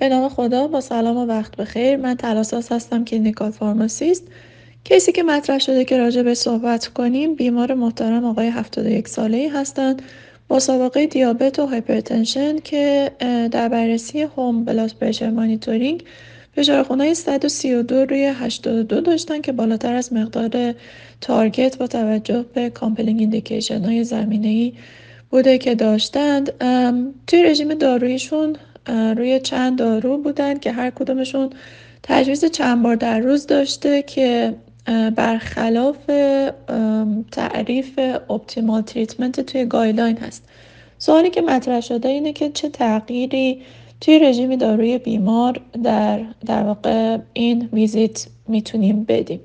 به نام خدا با سلام و وقت بخیر. من تلاساس هستم clinical pharmacist. case ی که مطرح شده که راجع به صحبت کنیم بیمار محترم آقای 71 ساله ای هستند. با سابقه دیابت و hypertension که در بررسی home blood pressure monitoring فشار خونای 132 روی 82 داشتن که بالاتر از مقدار target با توجه به compelling indication های زمینه ای بوده که داشتند. توی رژیم دارویشون روی چند دارو بودن که هر کدومشون تجویز چند بار در روز داشته که برخلاف تعریف optimal treatment توی guideline هست. سوالی که مطرح شده اینه که چه تغییری توی رژیم داروی بیمار در در واقع این ویزیت می‌تونیم بدیم.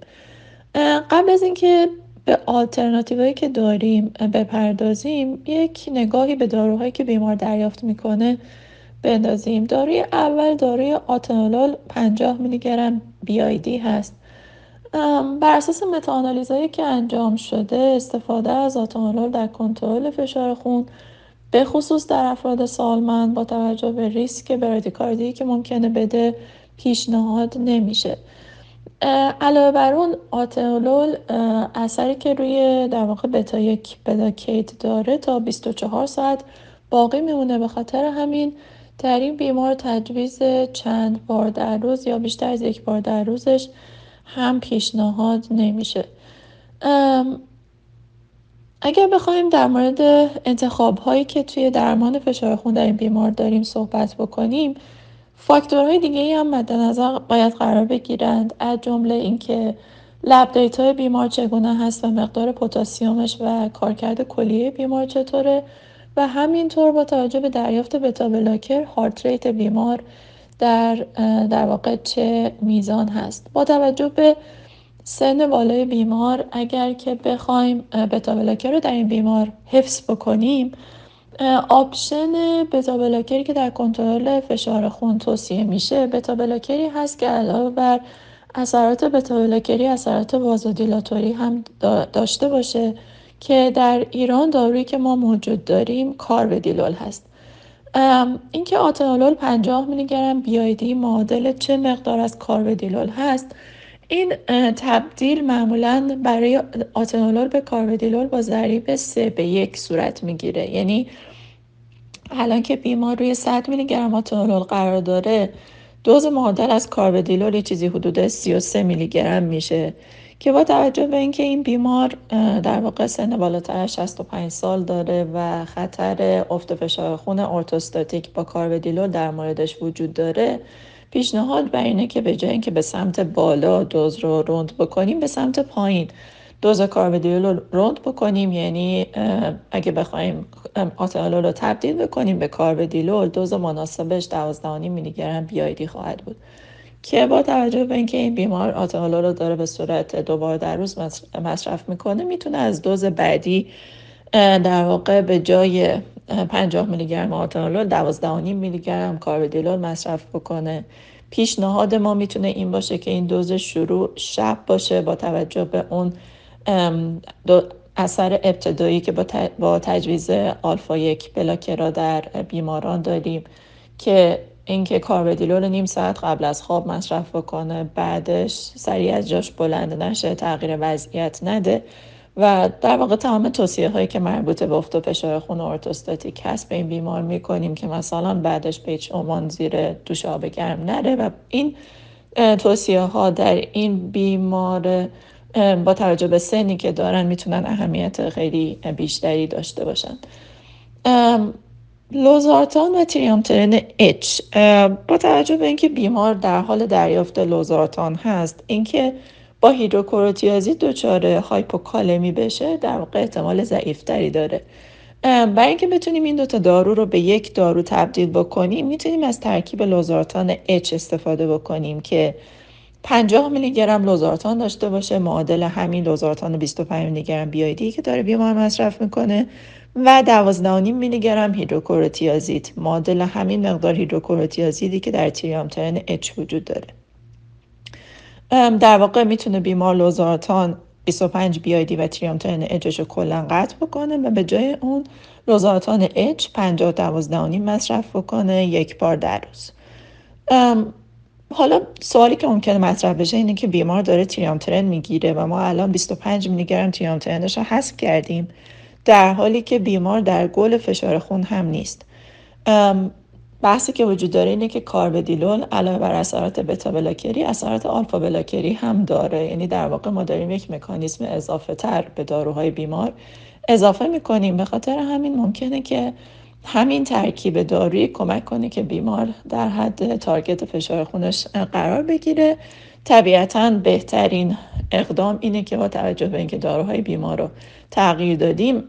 قبل از اینکه به آلترناتیوهایی که داریم بپردازیم یک نگاهی به داروهایی که بیمار دریافت می‌کنه بندازیم. داروی اول داروی آتنولول 50 میلی گرم بی هست. بر اساس متاانالیزهایی که انجام شده استفاده از آتنولول در کنترل فشار خون به خصوص در افراد سالمند با توجه به ریسک برادیکاردی که ممکنه بده پیشنهاد نمیشه. علاوه بر اون آتنولول اثری که روی در واقع بتا یک بلاکیت داره تا 24 ساعت باقی میمونه. به خاطر همین در این بیمار تجویز چند بار در روز یا بیشتر از یک بار در روزش هم پیشنهاد نمیشه. اگر بخوایم در مورد انتخاب هایی که توی درمان فشار خون در این بیمار داریم صحبت بکنیم فاکتورهای دیگه هم مد نظر باید قرار بگیرند. از جمله اینکه لب دیتا بیمار چگونه هست و مقدار پتاسیمش و کارکرد کلیه بیمار چطوره. و همینطور با توجه به دریافت بتا بلاکر هارت ریت بیمار در در واقع چه میزان هست. با توجه به سن بالای بیمار اگر که بخوایم بتا بلاکر رو در این بیمار حفظ بکنیم option beta blocker ی که در کنترل فشار خون توصیه میشه beta blocker ی هست که علاوه بر اثرات beta blocker ی اثرات vasodilatory هم داشته باشه. که در ایران دارویی که ما موجود داریم کارودیلول هست. اینکه آتنولول 50 میلی گرم BID معادل چه مقدار از کارودیلول هست این تبدیل معمولا برای آتنولول به کاربدیلول با ضریب 3 به یک صورت می‌گیره. یعنی الان که بیمار روی 100 میلی گرم آتنولول قرار داره دوز معادل از کاربدیلول یه چیزی حدود 33 میلی گرم میشه. که با توجه به اینکه این بیمار در واقع سن بالاتر از 65 سال داره و خطر افت فشار خون ارتوستاتیک با کاربدیلول در موردش وجود داره پیشنهاد بر اینه که به جای اینکه به سمت بالا دوز رو روند بکنیم به سمت پایین دوز کاربدیلول رو روند بکنیم. یعنی اگه بخوایم آتالول رو تبدیل بکنیم به کاربدیلول دوز مناسبش 12.5 میلی گرم بیایدی خواهد بود. که با توجه به اینکه این بیمار آتالول رو داره به صورت دوبار در روز مصرف می‌کنه می‌تونه از دوز بعدی در واقع به جای 50 میلی گرم آتانولول 12.5 میلی گرم کاربدیلول مصرف بکنه. پیشنهاد ما می‌تونه این باشه که این دوز شروع شب باشه با توجه به اون اثر ابتدایی که با تجویز آلفا یک بلاکرا در بیماران داریم که اینکه کاربدیلول نیم ساعت قبل از خواب مصرف بکنه بعدش سریع از جاش بلند نشه تغییر وضعیت نده. و در واقع تمام توصیه هایی که مربوط به افت و فشار خون ارتوستاتیک هست به این بیمار می‌کنیم که مثلا بعدش هیچ عنوان زیر دوش آب گرم نره. و این توصیه ها در این بیمار با توجه به سنی که دارن می‌تونن اهمیت خیلی بیشتری داشته باشن. لوزارتان و تریامترن اچ با توجه به اینکه بیمار در حال دریافت لوزارتان هست اینکه با هیدروکوروتیازی دچار هایپوکالمی بشه در واقع احتمال ضعیفتری داره. برای اینکه بتونیم این دوتا دارو رو به یک دارو تبدیل بکنیم می‌تونیم از ترکیب لوزارتان اچ استفاده بکنیم که 50 میلی گرم لوزارتان داشته باشه معادل همین لوزارتان 25 میلی گرم بیایدی که داره بیمار مصرف می‌کنه. و 12.5 میلی گرم هیدروکوروتیازید معادل همین مقدار هیدروکوروتیازیدی که در تریامترن اچ وجود داره. در واقع می‌تونه بیمار لوزارتان 25 بیایدی و تریامترن اچش رو کلا قطع بکنه و به جای اون لوزارتان اچ 50 12 مصرف بکنه یک بار در روز. حالا سوالی که ممکنه مطرح بشه اینه که بیمار داره تریامترن می‌گیره و ما الان 25 میلی گرم تریامترنش رو حذف کردیم در حالی که بیمار در گل فشار خون هم نیست. بحثی که وجود داره اینه که کاربدیلول علاوه بر اثرات بتا بلاکری اثرات آلفا بلاکری هم داره. یعنی در واقع ما داریم یک مکانیزم اضافه تر به داروهای بیمار اضافه می‌کنیم. به خاطر همین ممکنه که همین ترکیب دارویی کمک کنه که بیمار در حد تارگت فشار خونش قرار بگیره. طبیعتا بهترین اقدام اینه که با توجه به اینکه داروهای بیمار رو تغییر دادیم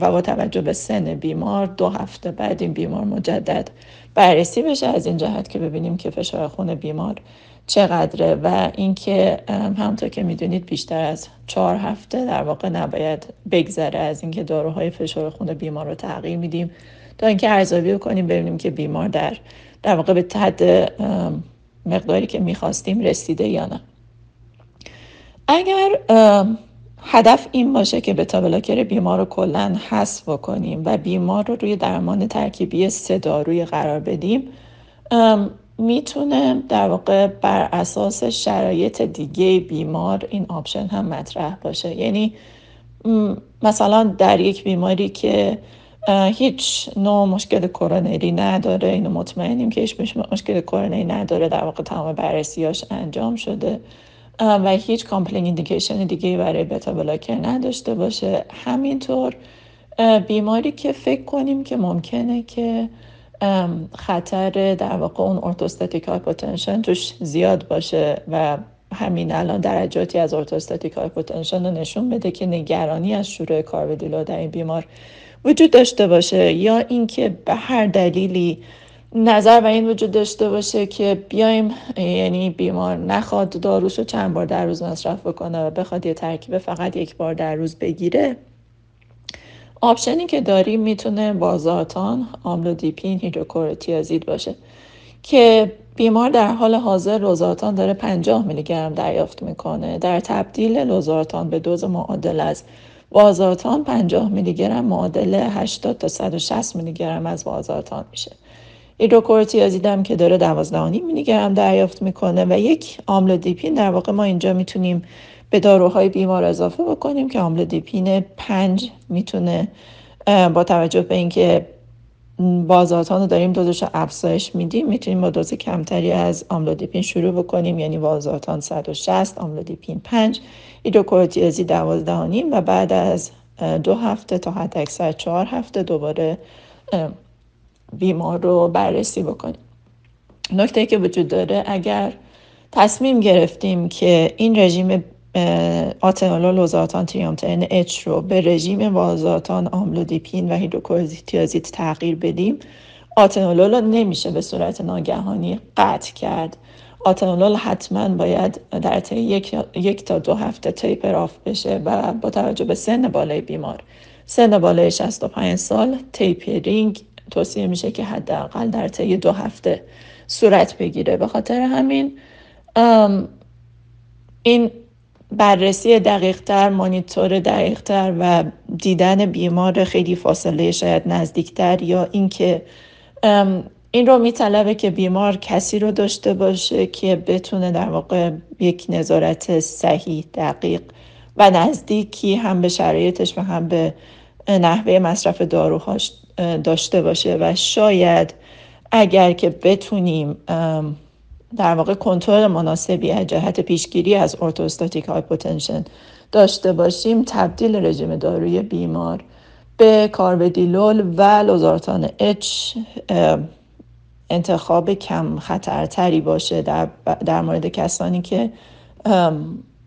و با توجه به سن بیمار دو هفته بعد این بیمار مجدد بررسی بشه. از این جهت که ببینیم که فشار خون بیمار چقدره و اینکه همونطور که می‌دونید بیشتر از چهار هفته در واقع نباید بگذره از اینکه داروهای فشار خون بیمار رو تغییر میدیم. تا اینکه ارزیابی کنیم ببینیم که بیمار در در واقع به تحت مقداری که می‌خواستیم رسیده یا نه. اگر هدف این باشه که beta blocker بیمار رو کلا حذف کنیم و بیمار رو روی درمان ترکیبی سه داروی قرار بدیم می‌تونه در واقع بر اساس شرایط دیگه بیمار این option هم مطرح باشه. یعنی مثلا در یک بیماری که هیچ نوع مشکل کرونری نداره اینو مطمئنیم که هیچ مشکل کرونری نداره در واقع تمام بررسیاش انجام شده. و هیچ compelling indication دیگه برای beta blocker نداشته باشه. همینطور بیماری که فکر کنیم که ممکنه که خطر در واقع اون orthostatic hypotension توش زیاد باشه و همین الان درجاتی از orthostatic hypotension رو نشون بده که نگرانی از شروع کارودیلول در این بیمار وجود داشته باشه یا اینکه به هر دلیلی نظر بر این وجود داشته باشه که بیایم یعنی بیمار نخواد داروش رو چند بار در روز مصرف بکنه و بخواد یه ترکیب فقط یک بار در روز بگیره option ی که داریم می‌تونه والزارتان آملودیپین هیدروکلروتیازید باشه که بیمار در حال حاضر لوزارتان داره 50 میلی گرم دریافت می‌کنه. در تبدیل لوزارتان به دوز معادل از وازارتان 50 میلی گرم معادل 80 تا 160 میلی گرم از وازارتان میشه. هیدروکورتیازید که داره 12 میلی گرم دریافت می‌کنه و یک آملودیپین در واقع ما اینجا می‌تونیم به داروهای بیمار اضافه بکنیم که آملودیپین 5 می‌تونه با توجه به اینکه وازاتان رو داریم دوزش رو افزایش میدیم. می‌تونیم با دوز کمتری از آملودیپین شروع بکنیم. یعنی وازاتان 160 آملودیپین 5 ایدوکورتیازی 12 و بعد از دو هفته تا حد اکثر چهار هفته دوباره بیمار رو بررسی بکنیم. نکته که وجود داره اگر تصمیم گرفتیم که این رژیم آتنولول لوزارتان تریامترن اچ رو به رژیم والزارتان آملودیپین و هیدروکلروتیازید تغییر بدیم. آتنولول رو نمیشه به صورت ناگهانی قطع کرد. آتنولول حتما باید در طی یک, یک تا دو هفته taper off بشه و با توجه به سن بالای بیمار. سن بالای 65 سال tapering توصیه میشه که حداقل در طی دو هفته صورت بگیره. به خاطر همین این بررسی دقیقتر مانیتور دقیقتر و دیدن بیمار خیلی فاصله شاید نزدیکتر یا اینکه این رو میطلبه که بیمار کسی رو داشته باشه که بتونه در واقع یک نظارت صحیح دقیق و نزدیکی هم به شرایطش و هم به نحوه مصرف داروهاش داشته باشه. و شاید اگر که بتونیم در واقع کنترل مناسبی از جهت پیشگیری از ارتوستاتیک هایپوتنشن داشته باشیم. تبدیل رژیم داروی بیمار به کاربدیلول و لوزارتان اچ انتخاب کم خطرتری باشه در, در مورد کسانی که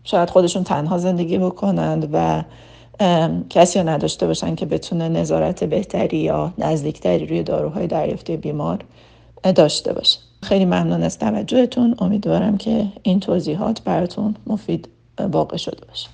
شاید خودشون تنها زندگی بکنند و کسی رو نداشته باشن که بتونه نظارت بهتری یا نزدیکتری روی داروهای دریافتی بیمار داشته باشه. خیلی ممنون از توجهتون. امیدوارم که این توضیحات براتون مفید واقع شده باشه.